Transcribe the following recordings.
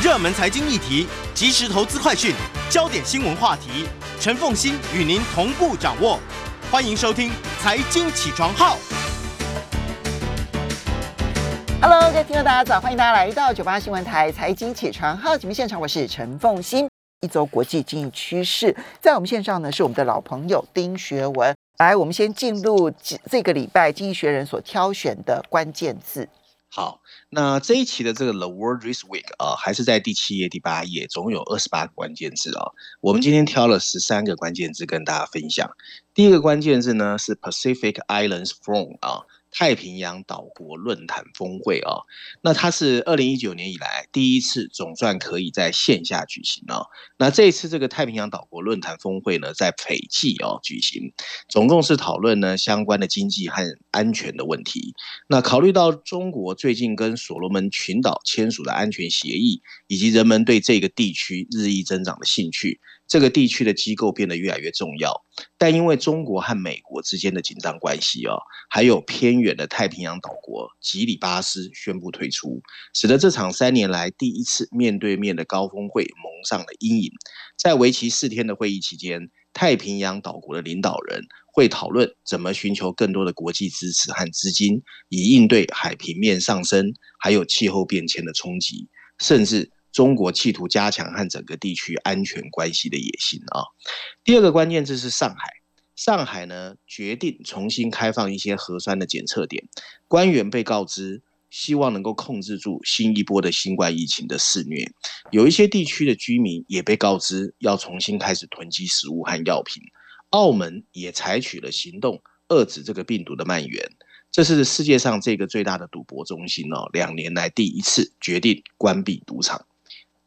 热门财经议题、即时投资快讯、焦点新闻话题，陈凤欣与您同步掌握。欢迎收听《财经起床号》。Hello，各位听众大家早，欢迎大家来到九八新闻台财经起床号节目现场，我是陈凤欣。一周国际经济趋势，在我们线上呢是我们的老朋友丁学文。来，我们先进入这这个礼拜《经济学人》所挑选的关键字。好，那这一期的这个 The World This Week 啊，还是在第七页、第八页，总有二十八个关键字啊。我们今天挑了十三个关键字跟大家分享。第一个关键字呢是 Pacific Islands From 啊。太平洋岛国论坛峰会啊，那它是二零一九年以来第一次总算可以在线下举行啊。那这一次这个太平洋岛国论坛峰会呢，在斐济哦举行，总共是讨论呢相关的经济和安全的问题。那考虑到中国最近跟所罗门群岛签署的安全协议，以及人们对这个地区日益增长的兴趣。这个地区的机构变得越来越重要，但因为中国和美国之间的紧张关系哦，还有偏远的太平洋岛国吉里巴斯宣布退出，使得这场三年来第一次面对面的高峰会蒙上了阴影。在为期四天的会议期间，太平洋岛国的领导人会讨论怎么寻求更多的国际支持和资金，以应对海平面上升还有气候变迁的冲击，甚至。中国企图加强和整个地区安全关系的野心啊。第二个关键字是上海，上海呢决定重新开放一些核酸的检测点，官员被告知希望能够控制住新一波的新冠疫情的肆虐。有一些地区的居民也被告知要重新开始囤积食物和药品。澳门也采取了行动，遏制这个病毒的蔓延。这是世界上这个最大的赌博中心哦，两年来第一次决定关闭赌场。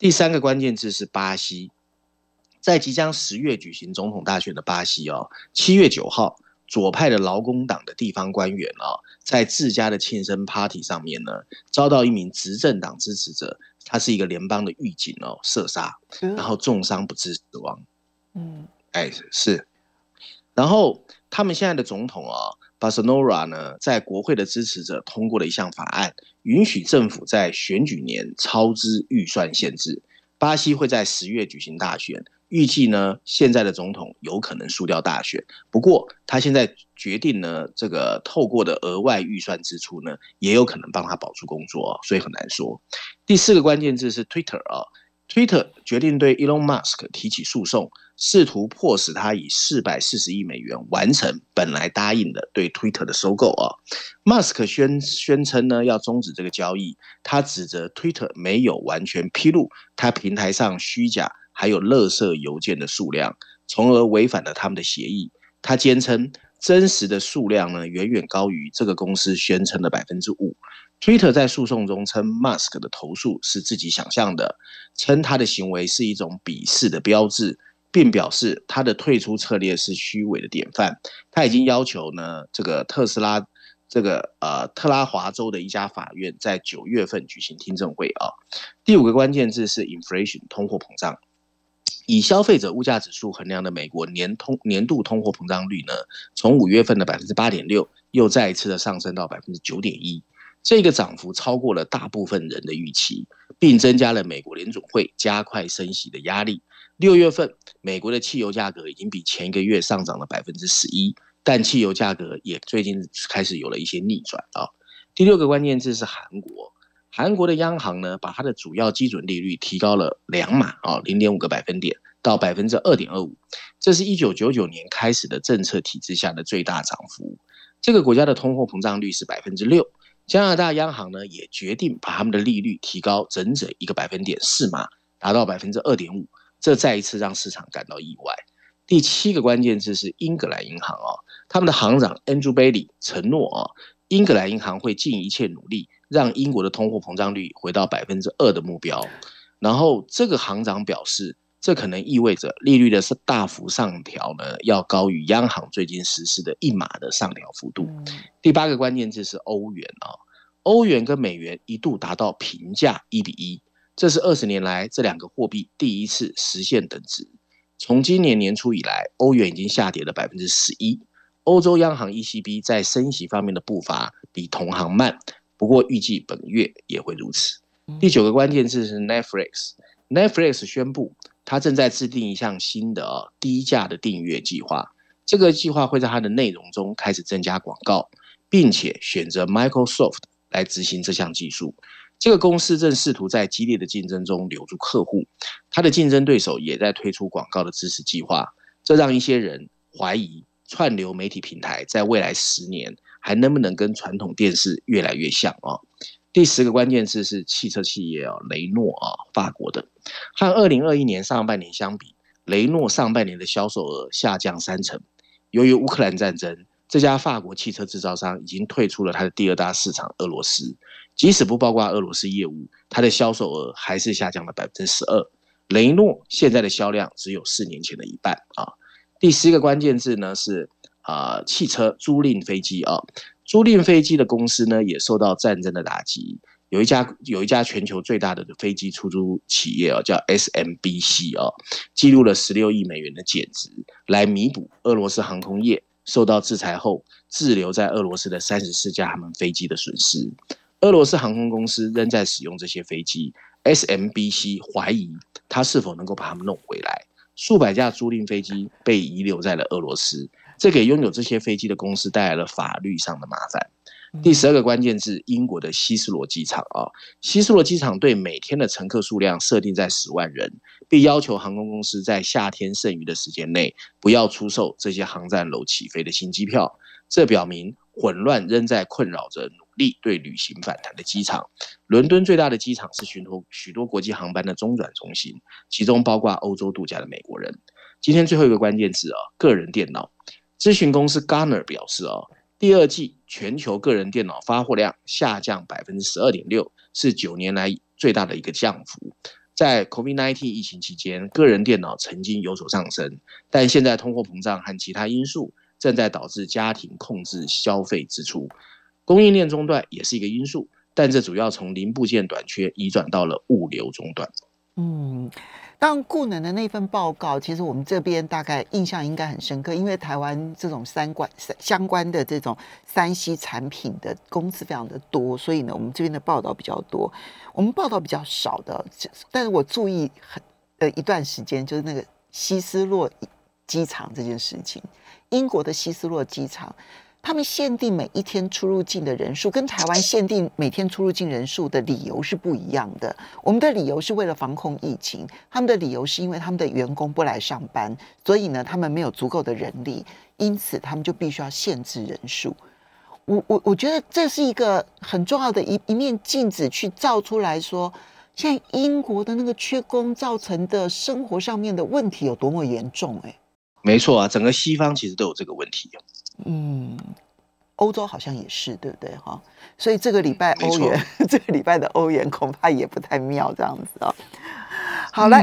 第三个关键字是巴西，在即将十月举行总统大选的巴西哦，七月九号，左派的劳工党的地方官员哦，在自家的庆生 party 上面呢，遭到一名执政党支持者，他是一个联邦的狱警哦，射杀，然后重伤不治死亡。嗯，哎是，然后他们现在的总统啊。巴塞诺拉呢，在国会的支持者通过了一项法案，允许政府在选举年超支预算限制。巴西会在十月举行大选，预计呢，现在的总统有可能输掉大选。不过，他现在决定呢，这个透过的额外预算支出呢，也有可能帮他保住工作，所以很难说。第四个关键字是 Twitter 啊，Twitter 决定对 Elon Musk 提起诉讼。试图迫使他以四百四十亿美元完成本来答应的对 Twitter 的收购啊。Musk 宣宣称呢要终止这个交易，他指责 Twitter 没有完全披露他平台上虚假还有垃圾邮件的数量，从而违反了他们的协议。他坚称真实的数量呢远远高于这个公司宣称的百分之五。Twitter 在诉讼中称 Musk 的投诉是自己想象的，称他的行为是一种鄙视的标志。并表示他的退出策略是虚伪的典范。他已经要求呢，这个特斯拉，这个呃特拉华州的一家法院在九月份举行听证会啊。第五个关键字是 inflation 通货膨胀。以消费者物价指数衡量的美国年通年度通货膨胀率呢，从五月份的百分之八点六，又再一次的上升到百分之九点一。这个涨幅超过了大部分人的预期，并增加了美国联总会加快升息的压力。六月份，美国的汽油价格已经比前一个月上涨了百分之十一，但汽油价格也最近开始有了一些逆转啊。第六个关键字是韩国，韩国的央行呢，把它的主要基准利率提高了两码啊，零点五个百分点到百分之二点二五，这是一九九九年开始的政策体制下的最大涨幅。这个国家的通货膨胀率是百分之六，加拿大央行呢也决定把他们的利率提高整整一个百分点四码，达到百分之二点五。这再一次让市场感到意外。第七个关键字是英格兰银行啊，他们的行长 Andrew Bailey 承诺啊，英格兰银行会尽一切努力让英国的通货膨胀率回到百分之二的目标。然后这个行长表示，这可能意味着利率的是大幅上调呢，要高于央行最近实施的一码的上调幅度。第八个关键字是欧元啊，欧元跟美元一度达到平价一比一。这是二十年来这两个货币第一次实现等值。从今年年初以来，欧元已经下跌了百分之十一。欧洲央行 ECB 在升息方面的步伐比同行慢，不过预计本月也会如此。第九个关键字是 Netflix，Netflix 宣布它正在制定一项新的啊低价的订阅计划，这个计划会在它的内容中开始增加广告，并且选择 Microsoft 来执行这项技术。这个公司正试图在激烈的竞争中留住客户，它的竞争对手也在推出广告的支持计划，这让一些人怀疑串流媒体平台在未来十年还能不能跟传统电视越来越像啊？第十个关键字是汽车企业啊，雷诺啊，法国的，和二零二一年上半年相比，雷诺上半年的销售额下降三成，由于乌克兰战争。这家法国汽车制造商已经退出了它的第二大市场俄罗斯，即使不包括俄罗斯业务，它的销售额还是下降了百分之十二。雷诺现在的销量只有四年前的一半啊。第十一个关键字呢是啊，汽车租赁飞机啊，租赁飞机的公司呢也受到战争的打击。有一家有一家全球最大的飞机出租企业啊，叫 SMBC 啊，记录了十六亿美元的减值，来弥补俄罗斯航空业。受到制裁后滞留在俄罗斯的三十四架他们飞机的损失，俄罗斯航空公司仍在使用这些飞机。SMBC 怀疑他是否能够把他们弄回来。数百架租赁飞机被遗留在了俄罗斯，这给拥有这些飞机的公司带来了法律上的麻烦。第十二个关键字：英国的希斯罗机场啊，希斯罗机场对每天的乘客数量设定在十万人，并要求航空公司在夏天剩余的时间内不要出售这些航站楼起飞的新机票。这表明混乱仍在困扰着努力对旅行反弹的机场。伦敦最大的机场是许多许多国际航班的中转中心，其中包括欧洲度假的美国人。今天最后一个关键字啊，个人电脑。咨询公司 Garner 表示啊。第二季全球个人电脑发货量下降百分之十二点六，是九年来最大的一个降幅。在 COVID-19 疫情期间，个人电脑曾经有所上升，但现在通货膨胀和其他因素正在导致家庭控制消费支出，供应链中断也是一个因素，但这主要从零部件短缺移转到了物流中断。嗯。当顾能的那份报告，其实我们这边大概印象应该很深刻，因为台湾这种三关相关的这种三 C 产品的公司非常的多，所以呢，我们这边的报道比较多。我们报道比较少的，但是我注意很呃一段时间，就是那个希斯洛机场这件事情，英国的希斯洛机场。他们限定每一天出入境的人数，跟台湾限定每天出入境人数的理由是不一样的。我们的理由是为了防控疫情，他们的理由是因为他们的员工不来上班，所以呢，他们没有足够的人力，因此他们就必须要限制人数。我我我觉得这是一个很重要的一一面镜子，去照出来说，现在英国的那个缺工造成的生活上面的问题有多么严重。哎，没错啊，整个西方其实都有这个问题。嗯，欧洲好像也是，对不对哈？所以这个礼拜欧元，这个礼拜的欧元恐怕也不太妙，这样子啊。好了，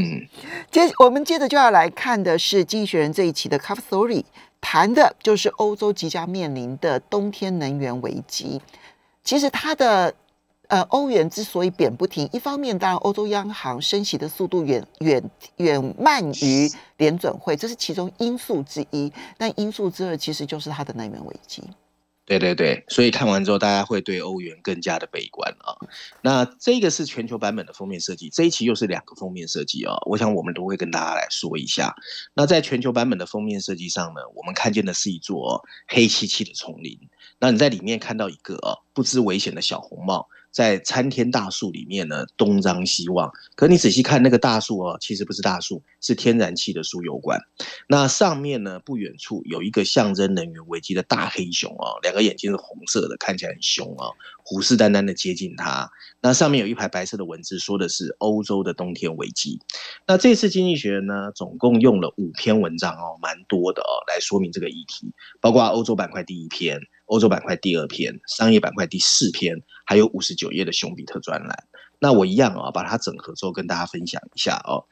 接我们接着就要来看的是《经济学人》这一期的 Cover Story，谈的就是欧洲即将面临的冬天能源危机。其实它的。呃，欧元之所以贬不停，一方面当然欧洲央行升息的速度远远远慢于联准会，这是其中因素之一。但因素之二其实就是它的能源危机。对对对，所以看完之后，大家会对欧元更加的悲观啊。那这个是全球版本的封面设计，这一期又是两个封面设计啊。我想我们都会跟大家来说一下。那在全球版本的封面设计上呢，我们看见的是一座黑漆漆的丛林。那你在里面看到一个啊不知危险的小红帽。在参天大树里面呢，东张西望。可你仔细看那个大树哦，其实不是大树，是天然气的输油管。那上面呢，不远处有一个象征能源危机的大黑熊哦，两个眼睛是红色的，看起来很凶哦，虎视眈眈的接近它。那上面有一排白色的文字，说的是欧洲的冬天危机。那这次经济学呢，总共用了五篇文章哦，蛮多的哦，来说明这个议题，包括欧洲板块第一篇。欧洲板块第二篇，商业板块第四篇，还有五十九页的熊彼特专栏。那我一样啊，把它整合之后跟大家分享一下哦。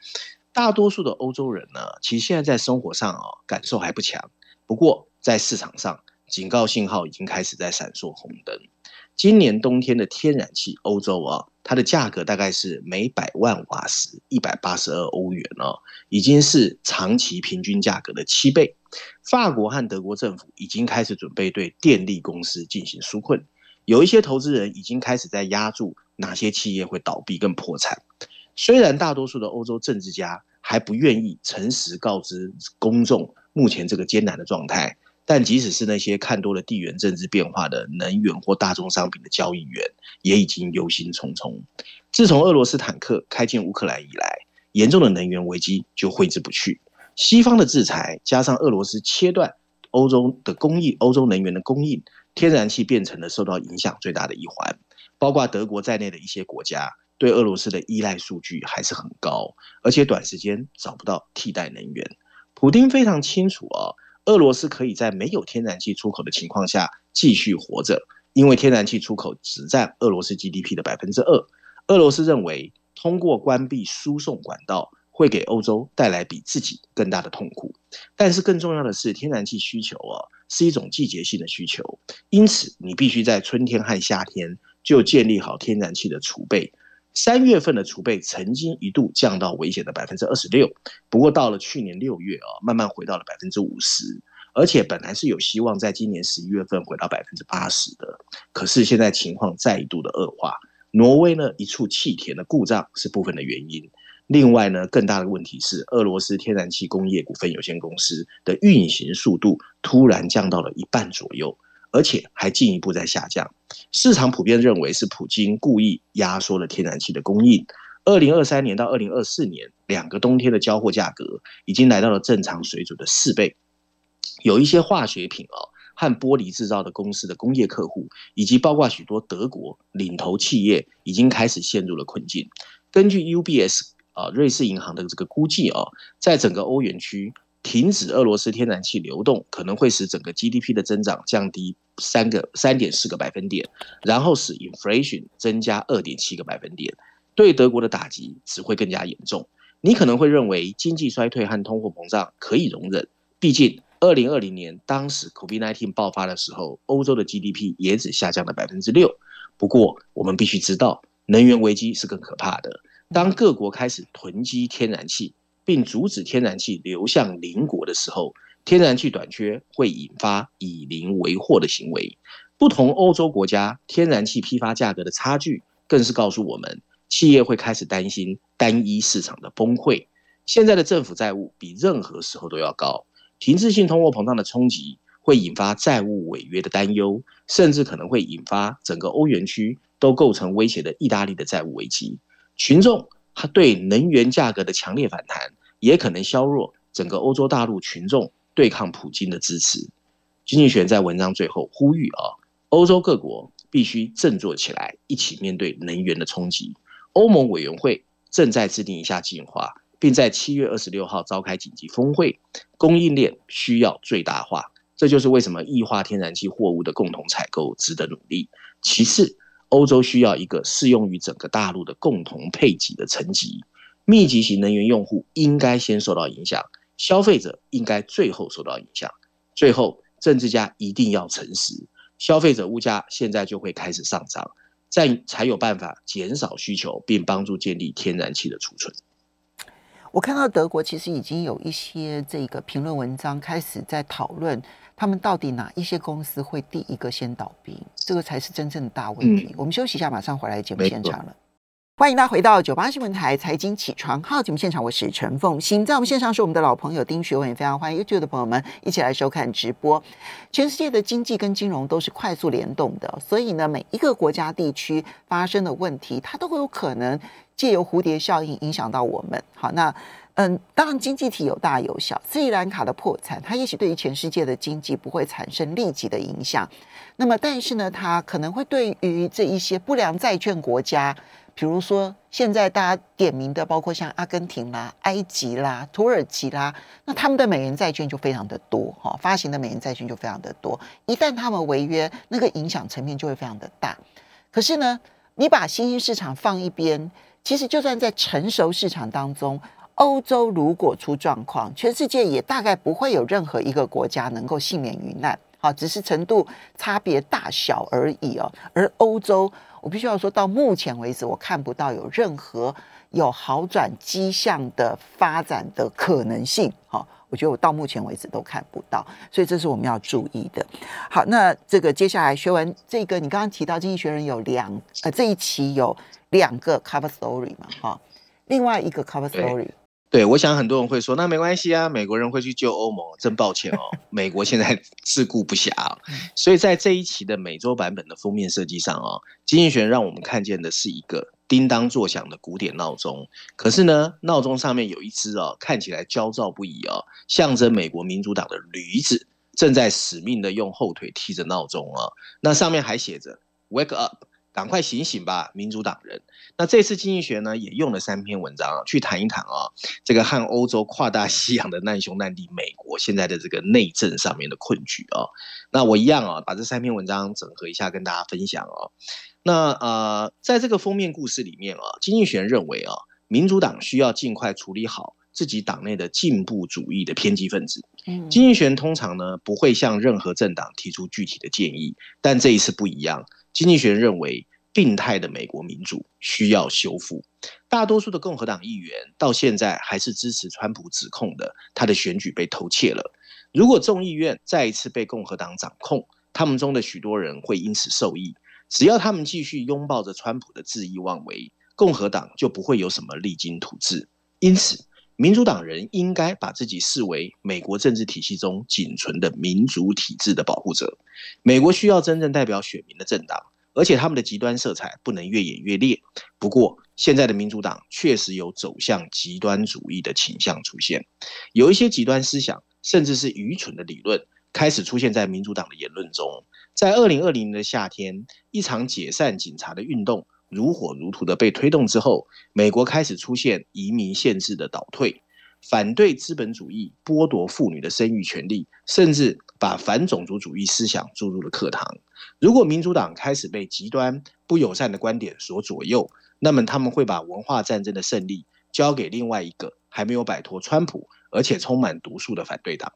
大多数的欧洲人呢，其实现在在生活上哦，感受还不强。不过在市场上，警告信号已经开始在闪烁红灯。今年冬天的天然气，欧洲啊，它的价格大概是每百万瓦时一百八十二欧元哦，已经是长期平均价格的七倍。法国和德国政府已经开始准备对电力公司进行纾困，有一些投资人已经开始在压住哪些企业会倒闭跟破产。虽然大多数的欧洲政治家还不愿意诚实告知公众目前这个艰难的状态，但即使是那些看多了地缘政治变化的能源或大宗商品的交易员，也已经忧心忡忡。自从俄罗斯坦克开进乌克兰以来，严重的能源危机就挥之不去。西方的制裁加上俄罗斯切断欧洲的供应，欧洲能源的供应，天然气变成了受到影响最大的一环。包括德国在内的一些国家对俄罗斯的依赖数据还是很高，而且短时间找不到替代能源。普丁非常清楚啊，俄罗斯可以在没有天然气出口的情况下继续活着，因为天然气出口只占俄罗斯 GDP 的百分之二。俄罗斯认为通过关闭输送管道会给欧洲带来比自己更大的痛苦。但是更重要的是，天然气需求啊是一种季节性的需求，因此你必须在春天和夏天。就建立好天然气的储备，三月份的储备曾经一度降到危险的百分之二十六，不过到了去年六月啊，慢慢回到了百分之五十，而且本来是有希望在今年十一月份回到百分之八十的，可是现在情况再度的恶化。挪威呢一处气田的故障是部分的原因，另外呢更大的问题是俄罗斯天然气工业股份有限公司的运行速度突然降到了一半左右。而且还进一步在下降，市场普遍认为是普京故意压缩了天然气的供应。二零二三年到二零二四年两个冬天的交货价格已经来到了正常水准的四倍。有一些化学品哦和玻璃制造的公司的工业客户，以及包括许多德国领头企业，已经开始陷入了困境。根据 UBS 啊瑞士银行的这个估计哦，在整个欧元区。停止俄罗斯天然气流动可能会使整个 GDP 的增长降低三个三点四个百分点，然后使 inflation 增加二点七个百分点，对德国的打击只会更加严重。你可能会认为经济衰退和通货膨胀可以容忍，毕竟二零二零年当时 COVID-19 爆发的时候，欧洲的 GDP 也只下降了百分之六。不过我们必须知道，能源危机是更可怕的。当各国开始囤积天然气。并阻止天然气流向邻国的时候，天然气短缺会引发以邻为祸的行为。不同欧洲国家天然气批发价格的差距，更是告诉我们，企业会开始担心单一市场的崩溃。现在的政府债务比任何时候都要高，停滞性通货膨胀的冲击会引发债务违约的担忧，甚至可能会引发整个欧元区都构成威胁的意大利的债务危机。群众他对能源价格的强烈反弹。也可能削弱整个欧洲大陆群众对抗普京的支持。经济学在文章最后呼吁啊，欧洲各国必须振作起来，一起面对能源的冲击。欧盟委员会正在制定一下计划，并在七月二十六号召开紧急峰会。供应链需要最大化，这就是为什么液化天然气货物的共同采购值得努力。其次，欧洲需要一个适用于整个大陆的共同配给的层级。密集型能源用户应该先受到影响，消费者应该最后受到影响。最后，政治家一定要诚实，消费者物价现在就会开始上涨，再才有办法减少需求，并帮助建立天然气的储存。我看到德国其实已经有一些这个评论文章开始在讨论，他们到底哪一些公司会第一个先倒闭，这个才是真正的大问题。我们休息一下，马上回来节目现场了。欢迎大家回到九八新闻台财经起床号节目现场，我是陈凤欣，在我们线上是我们的老朋友丁学文，也非常欢迎 YouTube 的朋友们一起来收看直播。全世界的经济跟金融都是快速联动的，所以呢，每一个国家地区发生的问题，它都会有可能借由蝴蝶效应影响到我们。好，那嗯，当然经济体有大有小，斯里兰卡的破产，它也许对于全世界的经济不会产生立即的影响，那么但是呢，它可能会对于这一些不良债券国家。比如说，现在大家点名的，包括像阿根廷啦、埃及啦、土耳其啦，那他们的美元债券就非常的多，哈，发行的美元债券就非常的多。一旦他们违约，那个影响层面就会非常的大。可是呢，你把新兴市场放一边，其实就算在成熟市场当中，欧洲如果出状况，全世界也大概不会有任何一个国家能够幸免于难，好，只是程度差别大小而已哦。而欧洲。我必须要说到目前为止，我看不到有任何有好转迹象的发展的可能性。好，我觉得我到目前为止都看不到，所以这是我们要注意的。好，那这个接下来学完这个，你刚刚提到《经济学人》有两呃这一期有两个 cover story 嘛？哈，另外一个 cover story。对，我想很多人会说，那没关系啊，美国人会去救欧盟，真抱歉哦，美国现在自顾不暇，所以在这一期的美洲版本的封面设计上哦，金逸璇让我们看见的是一个叮当作响的古典闹钟，可是呢，闹钟上面有一只哦，看起来焦躁不已哦，象征美国民主党的驴子正在死命的用后腿踢着闹钟哦，那上面还写着 “Wake up”。赶快醒醒吧，民主党人！那这次经济学呢，也用了三篇文章啊，去谈一谈啊，这个和欧洲跨大西洋的难兄难弟美国现在的这个内政上面的困局啊。那我一样啊，把这三篇文章整合一下，跟大家分享哦。那呃，在这个封面故事里面啊，经济学认为啊，民主党需要尽快处理好自己党内的进步主义的偏激分子。嗯，经济学通常呢不会向任何政党提出具体的建议，但这一次不一样。经济学认为，病态的美国民主需要修复。大多数的共和党议员到现在还是支持川普指控的，他的选举被偷窃了。如果众议院再一次被共和党掌控，他们中的许多人会因此受益。只要他们继续拥抱着川普的恣意妄为，共和党就不会有什么励精图治。因此，民主党人应该把自己视为美国政治体系中仅存的民主体制的保护者。美国需要真正代表选民的政党，而且他们的极端色彩不能越演越烈。不过，现在的民主党确实有走向极端主义的倾向出现，有一些极端思想，甚至是愚蠢的理论，开始出现在民主党的言论中。在二零二零年的夏天，一场解散警察的运动。如火如荼的被推动之后，美国开始出现移民限制的倒退，反对资本主义剥夺妇女的生育权利，甚至把反种族主义思想注入了课堂。如果民主党开始被极端不友善的观点所左右，那么他们会把文化战争的胜利交给另外一个还没有摆脱川普而且充满毒素的反对党。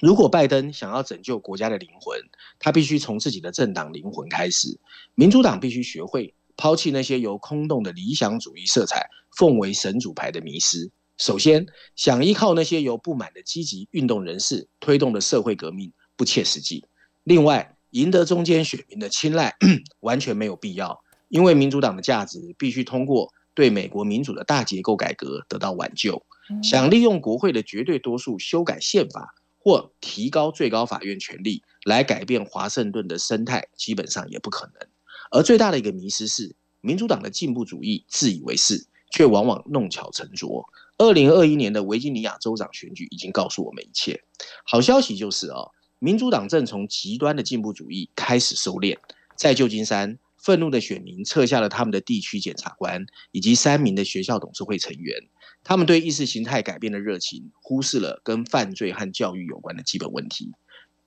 如果拜登想要拯救国家的灵魂，他必须从自己的政党灵魂开始。民主党必须学会。抛弃那些由空洞的理想主义色彩奉为神主牌的迷失。首先，想依靠那些由不满的积极运动人士推动的社会革命不切实际。另外，赢得中间选民的青睐 完全没有必要，因为民主党的价值必须通过对美国民主的大结构改革得到挽救。想利用国会的绝对多数修改宪法或提高最高法院权力来改变华盛顿的生态，基本上也不可能。而最大的一个迷失是，民主党的进步主义自以为是，却往往弄巧成拙。二零二一年的维吉尼亚州长选举已经告诉我们一切。好消息就是啊，民主党正从极端的进步主义开始收敛。在旧金山，愤怒的选民撤下了他们的地区检察官以及三名的学校董事会成员。他们对意识形态改变的热情，忽视了跟犯罪和教育有关的基本问题。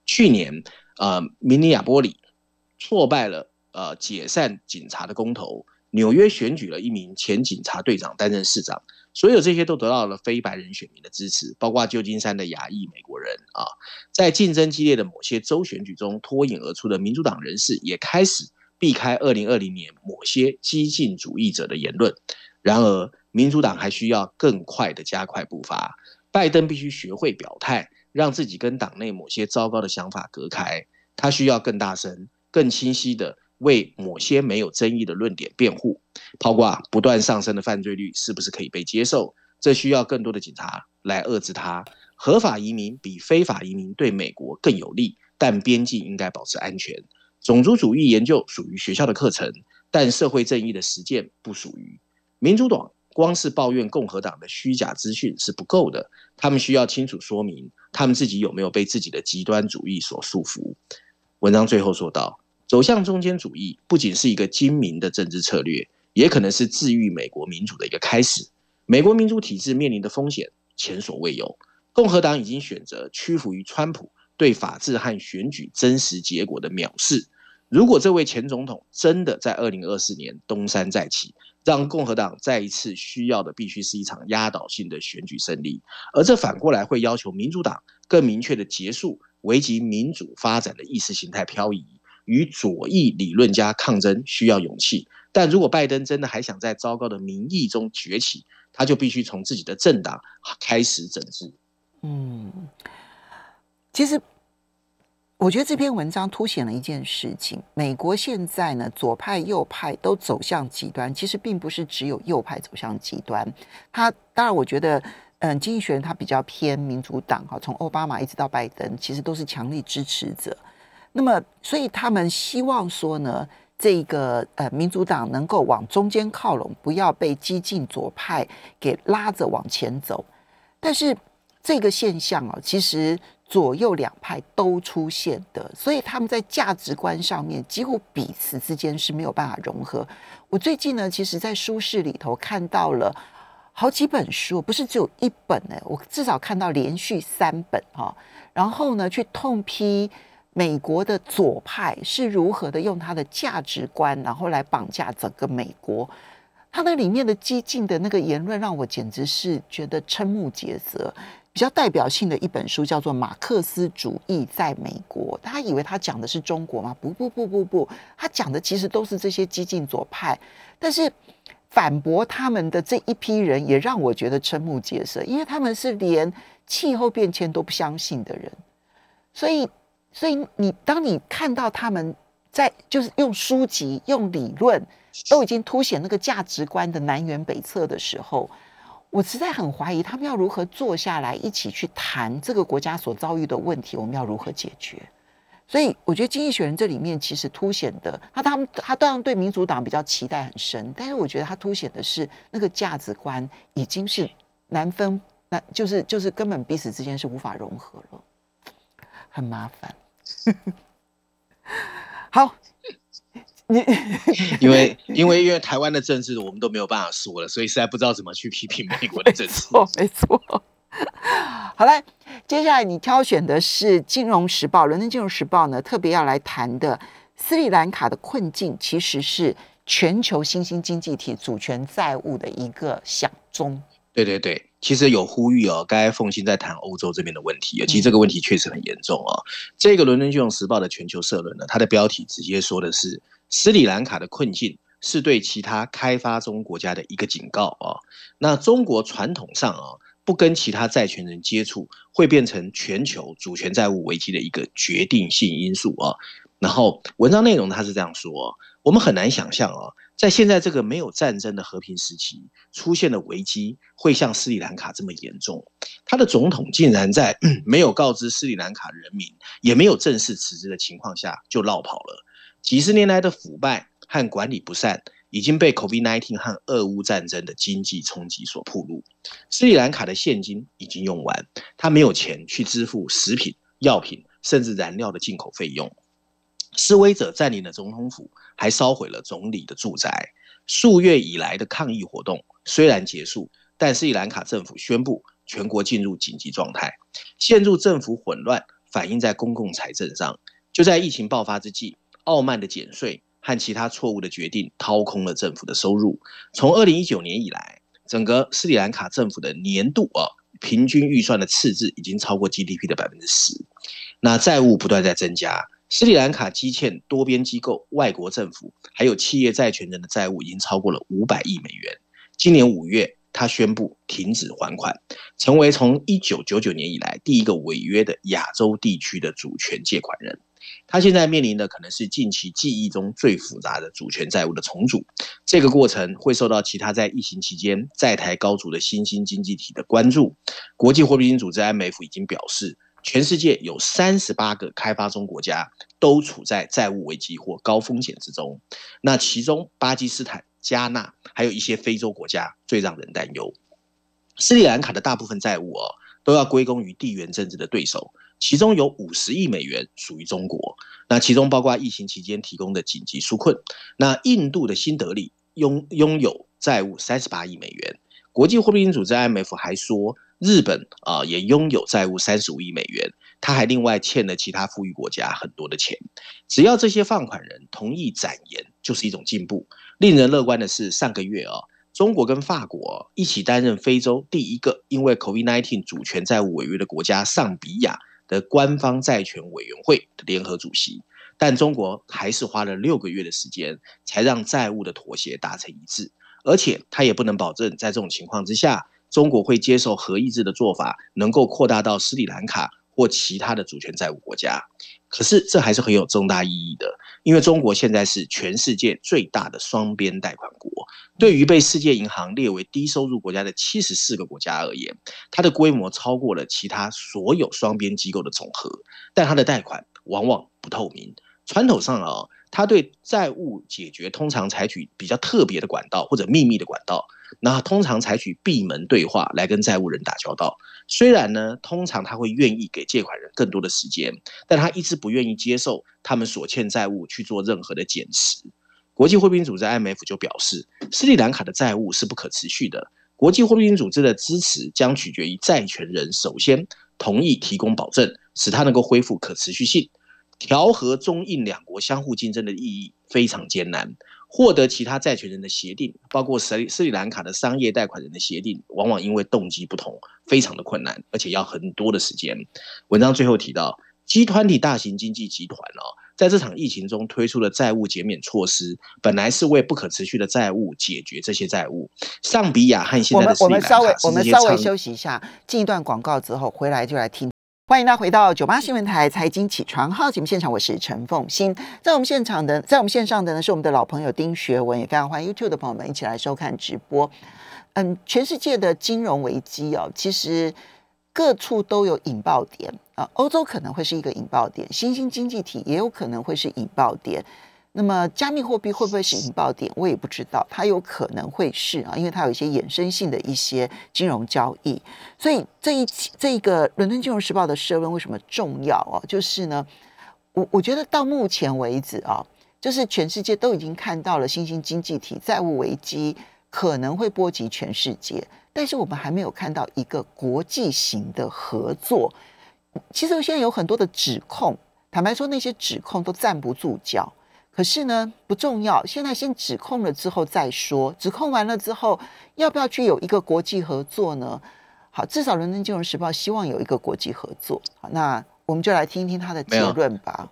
去年，呃，明尼亚波里挫败了。呃，解散警察的公投，纽约选举了一名前警察队长担任市长，所有这些都得到了非白人选民的支持，包括旧金山的亚裔美国人啊，在竞争激烈的某些州选举中脱颖而出的民主党人士也开始避开二零二零年某些激进主义者的言论。然而，民主党还需要更快的加快步伐，拜登必须学会表态，让自己跟党内某些糟糕的想法隔开，他需要更大声、更清晰的。为某些没有争议的论点辩护，包括不断上升的犯罪率是不是可以被接受？这需要更多的警察来遏制它。合法移民比非法移民对美国更有利，但边境应该保持安全。种族主义研究属于学校的课程，但社会正义的实践不属于。民主党光是抱怨共和党的虚假资讯是不够的，他们需要清楚说明他们自己有没有被自己的极端主义所束缚。文章最后说道。走向中间主义不仅是一个精明的政治策略，也可能是治愈美国民主的一个开始。美国民主体制面临的风险前所未有。共和党已经选择屈服于川普对法治和选举真实结果的藐视。如果这位前总统真的在二零二四年东山再起，让共和党再一次需要的必须是一场压倒性的选举胜利，而这反过来会要求民主党更明确的结束危及民主发展的意识形态漂移。与左翼理论家抗争需要勇气，但如果拜登真的还想在糟糕的民意中崛起，他就必须从自己的政党开始整治。嗯，其实我觉得这篇文章凸显了一件事情：美国现在呢，左派、右派都走向极端。其实并不是只有右派走向极端。他当然，我觉得，嗯，经济学人他比较偏民主党哈，从奥巴马一直到拜登，其实都是强力支持者。那么，所以他们希望说呢，这个呃民主党能够往中间靠拢，不要被激进左派给拉着往前走。但是这个现象啊，其实左右两派都出现的，所以他们在价值观上面几乎彼此之间是没有办法融合。我最近呢，其实在书市里头看到了好几本书，不是只有一本呢，我至少看到连续三本哈。然后呢，去痛批。美国的左派是如何的用他的价值观，然后来绑架整个美国？他那里面的激进的那个言论，让我简直是觉得瞠目结舌。比较代表性的一本书叫做《马克思主义在美国》，他以为他讲的是中国吗？不不不不不，他讲的其实都是这些激进左派。但是反驳他们的这一批人，也让我觉得瞠目结舌，因为他们是连气候变迁都不相信的人，所以。所以你当你看到他们在就是用书籍、用理论都已经凸显那个价值观的南辕北辙的时候，我实在很怀疑他们要如何坐下来一起去谈这个国家所遭遇的问题，我们要如何解决？所以我觉得《经济学人》这里面其实凸显的，他他们他当然对民主党比较期待很深，但是我觉得他凸显的是那个价值观已经是难分难，就是就是根本彼此之间是无法融合了，很麻烦。好，你 因为因为因为台湾的政治我们都没有办法说了，所以实在不知道怎么去批评美国的政治。没错，好来，接下来你挑选的是《金融时报》，伦敦金融时报呢特别要来谈的斯里兰卡的困境，其实是全球新兴经济体主权债务的一个响钟。对对对。其实有呼吁哦，该凤新在谈欧洲这边的问题其实这个问题确实很严重哦。这个《伦敦金融时报》的全球社论呢，它的标题直接说的是斯里兰卡的困境是对其他开发中国家的一个警告啊。那中国传统上啊，不跟其他债权人接触，会变成全球主权债务危机的一个决定性因素啊。然后文章内容他是这样说：我们很难想象啊。在现在这个没有战争的和平时期，出现的危机会像斯里兰卡这么严重。他的总统竟然在没有告知斯里兰卡人民，也没有正式辞职的情况下就落跑了。几十年来的腐败和管理不善，已经被 COVID-19 和俄乌战争的经济冲击所暴露。斯里兰卡的现金已经用完，他没有钱去支付食品、药品甚至燃料的进口费用。示威者占领了总统府，还烧毁了总理的住宅。数月以来的抗议活动虽然结束，但斯里兰卡政府宣布全国进入紧急状态，陷入政府混乱，反映在公共财政上。就在疫情爆发之际，傲慢的减税和其他错误的决定掏空了政府的收入。从二零一九年以来，整个斯里兰卡政府的年度啊平均预算的赤字已经超过 GDP 的百分之十，那债务不断在增加。斯里兰卡积欠多边机构、外国政府还有企业债权人的债务已经超过了五百亿美元。今年五月，他宣布停止还款，成为从一九九九年以来第一个违约的亚洲地区的主权借款人。他现在面临的可能是近期记忆中最复杂的主权债务的重组。这个过程会受到其他在疫情期间债台高筑的新兴经济体的关注。国际货币基金组织 IMF 已经表示。全世界有三十八个开发中国家都处在债务危机或高风险之中，那其中巴基斯坦、加纳还有一些非洲国家最让人担忧。斯里兰卡的大部分债务哦，都要归功于地缘政治的对手，其中有五十亿美元属于中国，那其中包括疫情期间提供的紧急纾困。那印度的新德里拥拥有债务三十八亿美元。国际货币基金组织 IMF 还说。日本啊，也拥有债务三十五亿美元，他还另外欠了其他富裕国家很多的钱。只要这些放款人同意展延，就是一种进步。令人乐观的是，上个月啊，中国跟法国一起担任非洲第一个因为 COVID-19 主权债务违约的国家——上比亚的官方债权委员会的联合主席。但中国还是花了六个月的时间，才让债务的妥协达成一致，而且他也不能保证在这种情况之下，中国会接受核抑制的做法，能够扩大到斯里兰卡或其他的主权债务国家。可是这还是很有重大意义的，因为中国现在是全世界最大的双边贷款国。对于被世界银行列为低收入国家的七十四个国家而言，它的规模超过了其他所有双边机构的总和。但它的贷款往往不透明。传统上啊，它对债务解决通常采取比较特别的管道或者秘密的管道，那通常采取闭门对话来跟债务人打交道。虽然呢，通常他会愿意给借款人更多的时间，但他一直不愿意接受他们所欠债务去做任何的减持。国际货币组织 IMF 就表示，斯里兰卡的债务是不可持续的。国际货币组织的支持将取决于债权人首先同意提供保证，使它能够恢复可持续性。调和中印两国相互竞争的意义非常艰难。获得其他债权人的协定，包括斯里斯里兰卡的商业贷款人的协定，往往因为动机不同，非常的困难，而且要很多的时间。文章最后提到，集团体大型经济集团哦，在这场疫情中推出的债务减免措施，本来是为不可持续的债务解决这些债务。上比亚和现在的我们我们稍微我们稍微休息一下，进一段广告之后回来就来听。欢迎大家回到九八新闻台财经起床号节目现场，我是陈凤欣。在我们现场的，在我们线上的呢是我们的老朋友丁学文，也非常欢迎 YouTube 的朋友们一起来收看直播。嗯，全世界的金融危机哦，其实各处都有引爆点啊，欧洲可能会是一个引爆点，新兴经济体也有可能会是引爆点。那么，加密货币会不会是引爆点？我也不知道，它有可能会是啊，因为它有一些衍生性的一些金融交易。所以这一期这个《伦敦金融时报》的社论为什么重要啊？就是呢，我我觉得到目前为止啊，就是全世界都已经看到了新兴经济体债务危机可能会波及全世界，但是我们还没有看到一个国际型的合作。其实现在有很多的指控，坦白说，那些指控都站不住脚。可是呢，不重要。现在先指控了之后再说。指控完了之后，要不要去有一个国际合作呢？好，至少《伦敦金融时报》希望有一个国际合作。好，那我们就来听一听他的结论吧。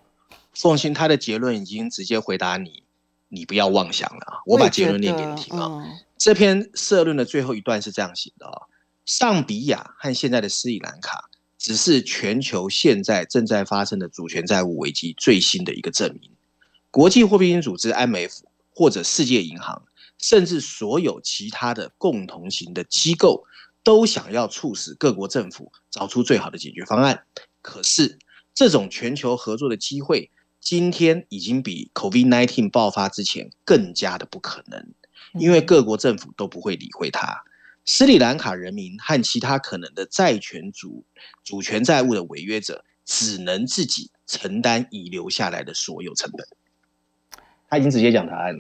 凤欣他的结论已经直接回答你，你不要妄想了。我把结论念给你听啊。这篇社论的最后一段是这样写的啊：上比亚和现在的斯里兰卡，只是全球现在正在发生的主权债务危机最新的一个证明。国际货币基金组织 （IMF） 或者世界银行，甚至所有其他的共同型的机构，都想要促使各国政府找出最好的解决方案。可是，这种全球合作的机会，今天已经比 COVID-19 爆发之前更加的不可能，因为各国政府都不会理会它。斯里兰卡人民和其他可能的债权主主权债务的违约者，只能自己承担遗留下来的所有成本。他已经直接讲答案了，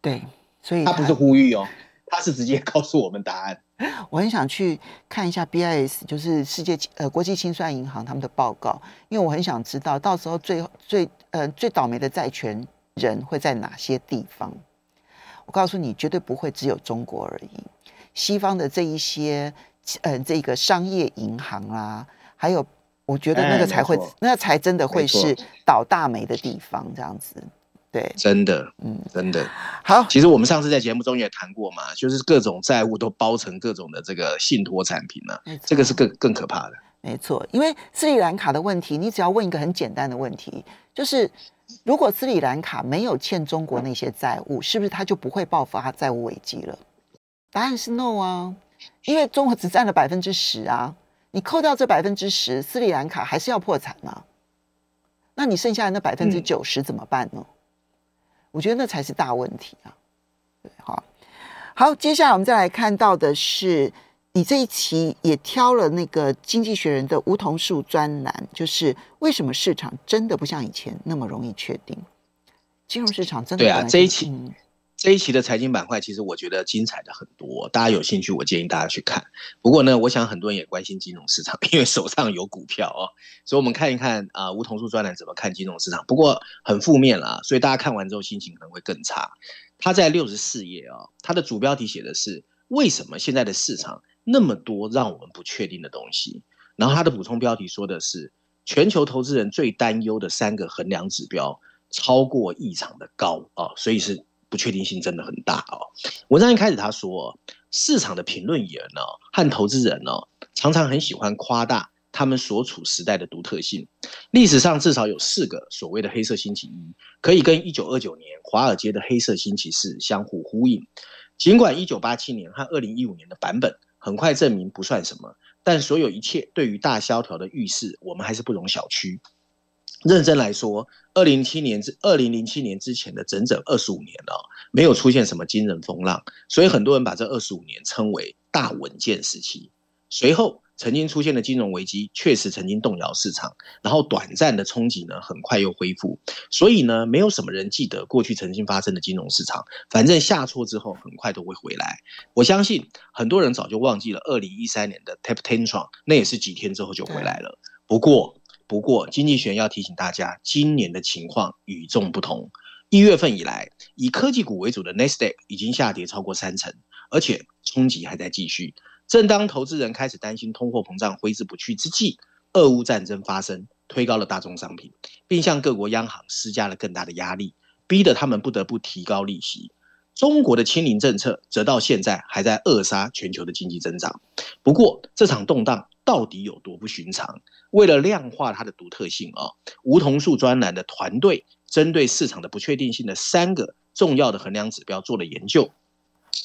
对，所以他不是呼吁哦，他是直接告诉我们答案。我很想去看一下 BIS，就是世界呃国际清算银行他们的报告，因为我很想知道到时候最最呃最倒霉的债权人会在哪些地方。我告诉你，绝对不会只有中国而已，西方的这一些呃这个商业银行啦，还有我觉得那个才会，那才真的会是倒大霉的地方，这样子。对，真的，嗯，真的好。其实我们上次在节目中也谈过嘛，就是各种债务都包成各种的这个信托产品了，这个是更更可怕的。没错，因为斯里兰卡的问题，你只要问一个很简单的问题，就是如果斯里兰卡没有欠中国那些债务，是不是他就不会爆发债务危机了？答案是 no 啊，因为中国只占了百分之十啊，你扣掉这百分之十，斯里兰卡还是要破产啊。那你剩下的那百分之九十怎么办呢？我觉得那才是大问题啊！对，好，好，接下来我们再来看到的是，你这一期也挑了那个《经济学人》的梧桐树专栏，就是为什么市场真的不像以前那么容易确定？金融市场真的对啊，这一期。这一期的财经板块，其实我觉得精彩的很多，大家有兴趣，我建议大家去看。不过呢，我想很多人也关心金融市场，因为手上有股票哦，所以我们看一看啊，梧桐树专栏怎么看金融市场。不过很负面啦，所以大家看完之后心情可能会更差。他在六十四页啊，他的主标题写的是为什么现在的市场那么多让我们不确定的东西，然后他的补充标题说的是全球投资人最担忧的三个衡量指标超过异常的高啊，所以是不确定性真的很大哦。文章一开始他说，市场的评论员呢和投资人呢常常很喜欢夸大他们所处时代的独特性。历史上至少有四个所谓的黑色星期一，可以跟一九二九年华尔街的黑色星期四相互呼应。尽管一九八七年和二零一五年的版本很快证明不算什么。但所有一切对于大萧条的预示，我们还是不容小觑。认真来说，二零零七年至二零零七年之前的整整二十五年了，没有出现什么惊人风浪，所以很多人把这二十五年称为大稳健时期。随后。曾经出现的金融危机确实曾经动摇市场，然后短暂的冲击呢，很快又恢复。所以呢，没有什么人记得过去曾经发生的金融市场，反正下挫之后很快都会回来。我相信很多人早就忘记了二零一三年的 Tape Tantrum，那也是几天之后就回来了。不过，不过，经济学要提醒大家，今年的情况与众不同。一月份以来，以科技股为主的 n e s t a q 已经下跌超过三成，而且冲击还在继续。正当投资人开始担心通货膨胀挥之不去之际，俄乌战争发生，推高了大宗商品，并向各国央行施加了更大的压力，逼得他们不得不提高利息。中国的清零政策则到现在还在扼杀全球的经济增长。不过，这场动荡到底有多不寻常？为了量化它的独特性啊，梧桐树专栏的团队针对市场的不确定性的三个重要的衡量指标做了研究，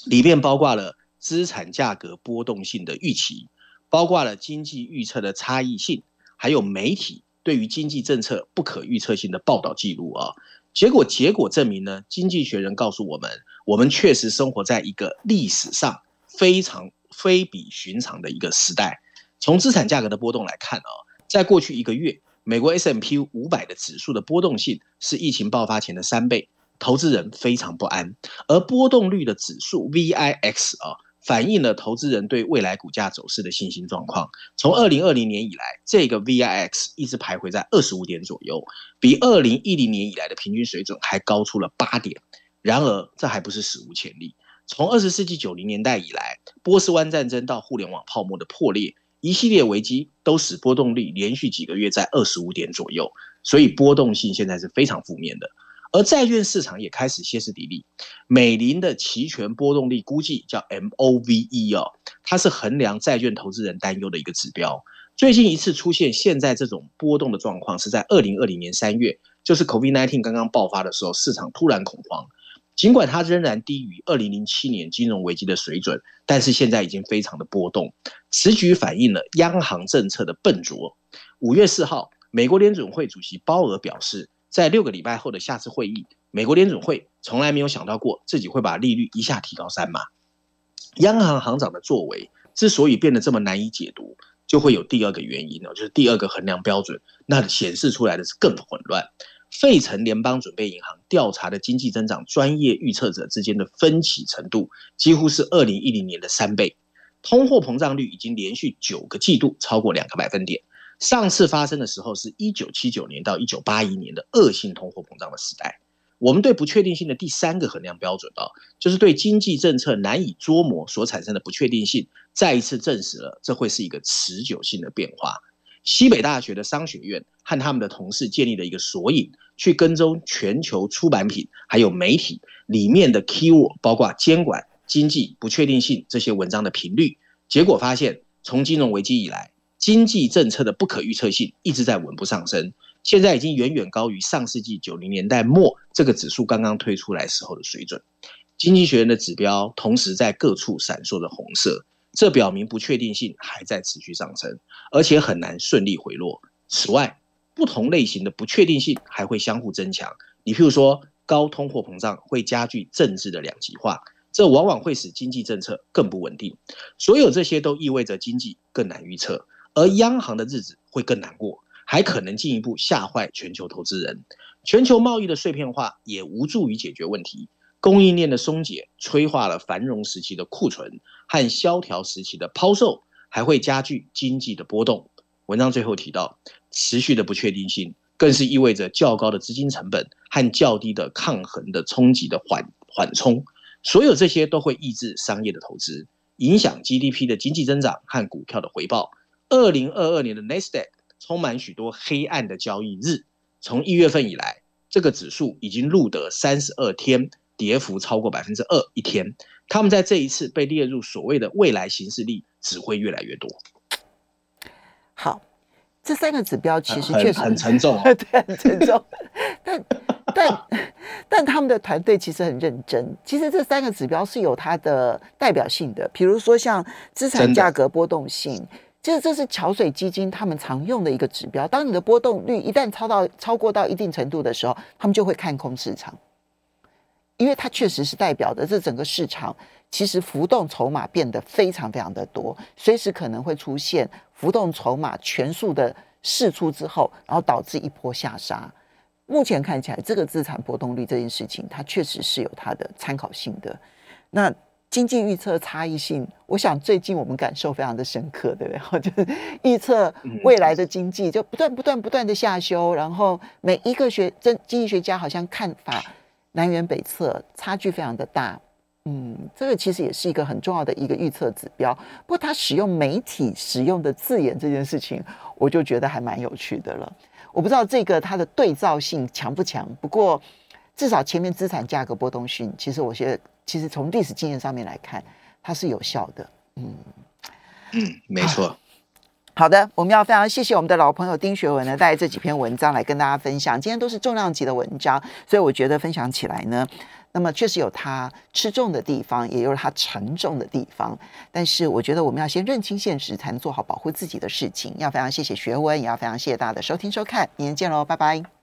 里面包括了。资产价格波动性的预期，包括了经济预测的差异性，还有媒体对于经济政策不可预测性的报道记录啊。结果，结果证明呢，经济学人告诉我们，我们确实生活在一个历史上非常非比寻常的一个时代。从资产价格的波动来看啊，在过去一个月，美国 S M P 五百的指数的波动性是疫情爆发前的三倍，投资人非常不安。而波动率的指数 V I X 啊。反映了投资人对未来股价走势的信心状况。从二零二零年以来，这个 VIX 一直徘徊在二十五点左右，比二零一零年以来的平均水准还高出了八点。然而，这还不是史无前例。从二十世纪九零年代以来，波斯湾战争到互联网泡沫的破裂，一系列危机都使波动率连续几个月在二十五点左右，所以波动性现在是非常负面的。而债券市场也开始歇斯底里。美林的期权波动率估计叫 MOVE 哦，它是衡量债券投资人担忧的一个指标。最近一次出现现在这种波动的状况是在二零二零年三月，就是 COVID-19 刚刚爆发的时候，市场突然恐慌。尽管它仍然低于二零零七年金融危机的水准，但是现在已经非常的波动。此举反映了央行政策的笨拙。五月四号，美国联准会主席鲍尔表示。在六个礼拜后的下次会议，美国联准会从来没有想到过自己会把利率一下提高三码。央行行长的作为之所以变得这么难以解读，就会有第二个原因哦，就是第二个衡量标准，那显示出来的是更混乱。费城联邦准备银行调查的经济增长专业预测者之间的分歧程度，几乎是二零一零年的三倍。通货膨胀率已经连续九个季度超过两个百分点。上次发生的时候是一九七九年到一九八一年的恶性通货膨胀的时代。我们对不确定性的第三个衡量标准啊，就是对经济政策难以捉摸所产生的不确定性，再一次证实了这会是一个持久性的变化。西北大学的商学院和他们的同事建立了一个索引，去跟踪全球出版品还有媒体里面的 keyword，包括监管、经济不确定性这些文章的频率。结果发现，从金融危机以来。经济政策的不可预测性一直在稳步上升，现在已经远远高于上世纪九零年代末这个指数刚刚推出来时候的水准。经济学人的指标同时在各处闪烁着红色，这表明不确定性还在持续上升，而且很难顺利回落。此外，不同类型的不确定性还会相互增强。你譬如说，高通货膨胀会加剧政治的两极化，这往往会使经济政策更不稳定。所有这些都意味着经济更难预测。而央行的日子会更难过，还可能进一步吓坏全球投资人。全球贸易的碎片化也无助于解决问题。供应链的松解催化了繁荣时期的库存和萧条时期的抛售，还会加剧经济的波动。文章最后提到，持续的不确定性更是意味着较高的资金成本和较低的抗衡的冲击的缓缓冲。所有这些都会抑制商业的投资，影响 GDP 的经济增长和股票的回报。二零二二年的 n e s t a q 充满许多黑暗的交易日。从一月份以来，这个指数已经录得三十二天跌幅超过百分之二一天。他们在这一次被列入所谓的未来形势力，只会越来越多。好，这三个指标其实确实很沉重，对，很沉重。但但但他们的团队其实很认真。其实这三个指标是有它的代表性的，比如说像资产价格波动性，其实这是桥水基金他们常用的一个指标。当你的波动率一旦超到超过到一定程度的时候，他们就会看空市场，因为它确实是代表的这整个市场其实浮动筹码变得非常非常的多，随时可能会出现浮动筹码全数的释出之后，然后导致一波下杀。目前看起来，这个资产波动率这件事情，它确实是有它的参考性的。那经济预测差异性，我想最近我们感受非常的深刻，对不对？就是预测未来的经济就不断不断不断的下修，然后每一个学经经济学家好像看法南辕北辙，差距非常的大。嗯，这个其实也是一个很重要的一个预测指标。不过他使用媒体使用的字眼这件事情，我就觉得还蛮有趣的了。我不知道这个它的对照性强不强，不过至少前面资产价格波动性，其实我觉得其实从历史经验上面来看，它是有效的。嗯嗯，没错。好的，我们要非常谢谢我们的老朋友丁学文呢，带这几篇文章来跟大家分享。今天都是重量级的文章，所以我觉得分享起来呢。那么确实有它吃重的地方，也有它沉重的地方。但是我觉得我们要先认清现实，才能做好保护自己的事情。要非常谢谢学文，也要非常谢谢大家的收听收看。明天见喽，拜拜。